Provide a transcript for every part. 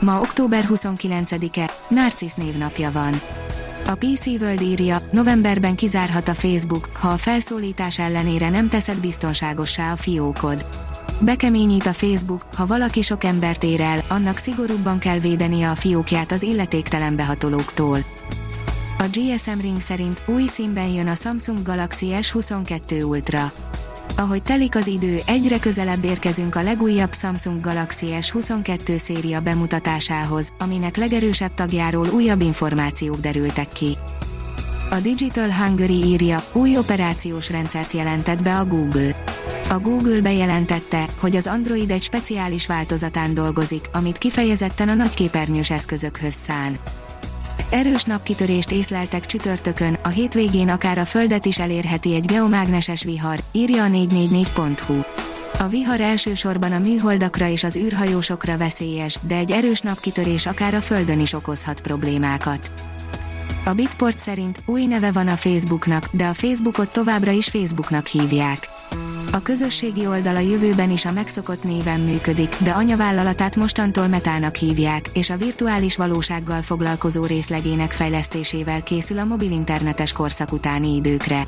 Ma október 29-e, Narcisz névnapja van. A PC World írja, novemberben kizárhat a Facebook, ha a felszólítás ellenére nem teszed biztonságossá a fiókod. Bekeményít a Facebook, ha valaki sok embert ér el, annak szigorúbban kell védenie a fiókját az illetéktelen behatolóktól. A GSM Ring szerint új színben jön a Samsung Galaxy S22 Ultra. Ahogy telik az idő, egyre közelebb érkezünk a legújabb Samsung Galaxy S22 széria bemutatásához, aminek legerősebb tagjáról újabb információk derültek ki. A Digital Hungary írja, új operációs rendszert jelentett be a Google. A Google bejelentette, hogy az Android egy speciális változatán dolgozik, amit kifejezetten a nagyképernyős eszközökhöz szán. Erős napkitörést észleltek csütörtökön, a hétvégén akár a Földet is elérheti egy geomágneses vihar, írja a 444.hu. A vihar elsősorban a műholdakra és az űrhajósokra veszélyes, de egy erős napkitörés akár a Földön is okozhat problémákat. A Bitport szerint új neve van a Facebooknak, de a Facebookot továbbra is Facebooknak hívják. A közösségi oldala jövőben is a megszokott néven működik, de anyavállalatát mostantól Metának hívják, és a virtuális valósággal foglalkozó részlegének fejlesztésével készül a mobil internetes korszak utáni időkre.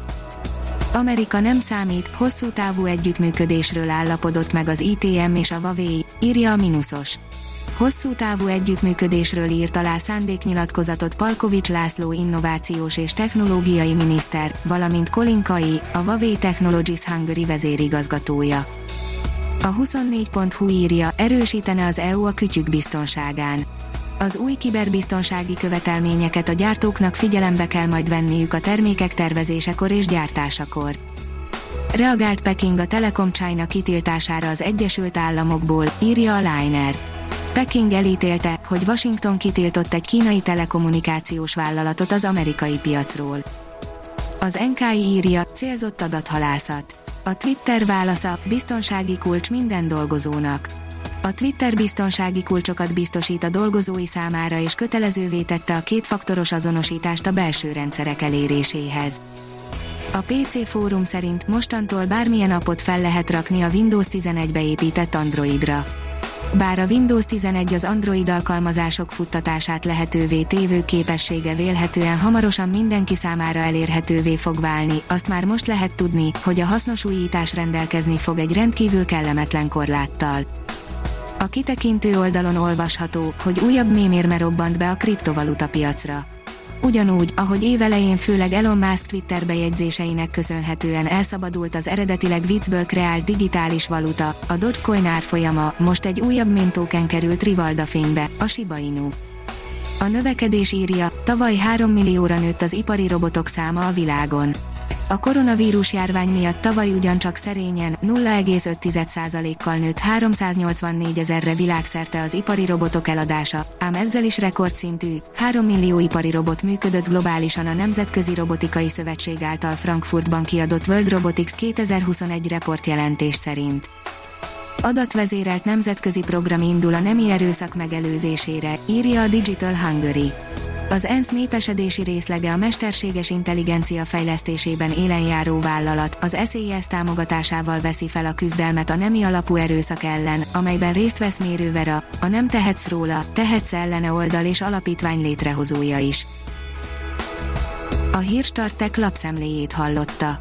Amerika nem számít, hosszú távú együttműködésről állapodott meg az ITM és a Huawei, írja a Minusos hosszú távú együttműködésről írt alá szándéknyilatkozatot Palkovics László innovációs és technológiai miniszter, valamint Colin Kai, a Huawei Technologies Hungary vezérigazgatója. A 24.hu írja, erősítene az EU a kütyük biztonságán. Az új kiberbiztonsági követelményeket a gyártóknak figyelembe kell majd venniük a termékek tervezésekor és gyártásakor. Reagált Peking a Telekom China kitiltására az Egyesült Államokból, írja a Liner. Peking elítélte, hogy Washington kitiltott egy kínai telekommunikációs vállalatot az amerikai piacról. Az NKI írja, célzott adathalászat. A Twitter válasza, biztonsági kulcs minden dolgozónak. A Twitter biztonsági kulcsokat biztosít a dolgozói számára és kötelezővé tette a kétfaktoros azonosítást a belső rendszerek eléréséhez. A PC fórum szerint mostantól bármilyen appot fel lehet rakni a Windows 11-be épített Androidra. Bár a Windows 11 az Android alkalmazások futtatását lehetővé tévő képessége vélhetően hamarosan mindenki számára elérhetővé fog válni, azt már most lehet tudni, hogy a hasznos újítás rendelkezni fog egy rendkívül kellemetlen korláttal. A kitekintő oldalon olvasható, hogy újabb mémérme robbant be a kriptovaluta piacra ugyanúgy, ahogy évelején főleg Elon Musk Twitter bejegyzéseinek köszönhetően elszabadult az eredetileg viccből kreált digitális valuta, a Dogecoin árfolyama most egy újabb mintóken került Rivalda fénybe, a Shiba Inu. A növekedés írja, tavaly 3 millióra nőtt az ipari robotok száma a világon. A koronavírus járvány miatt tavaly ugyancsak szerényen 0,5%-kal nőtt 384 ezerre világszerte az ipari robotok eladása, ám ezzel is rekordszintű, 3 millió ipari robot működött globálisan a Nemzetközi Robotikai Szövetség által Frankfurtban kiadott World Robotics 2021 report jelentés szerint. Adatvezérelt nemzetközi program indul a nemi erőszak megelőzésére, írja a Digital Hungary. Az ENSZ népesedési részlege a mesterséges intelligencia fejlesztésében élenjáró vállalat, az SES támogatásával veszi fel a küzdelmet a nemi alapú erőszak ellen, amelyben részt vesz Mérő Vera, a Nem tehetsz róla, tehetsz ellene oldal és alapítvány létrehozója is. A Hírstartek lapszemléjét hallotta.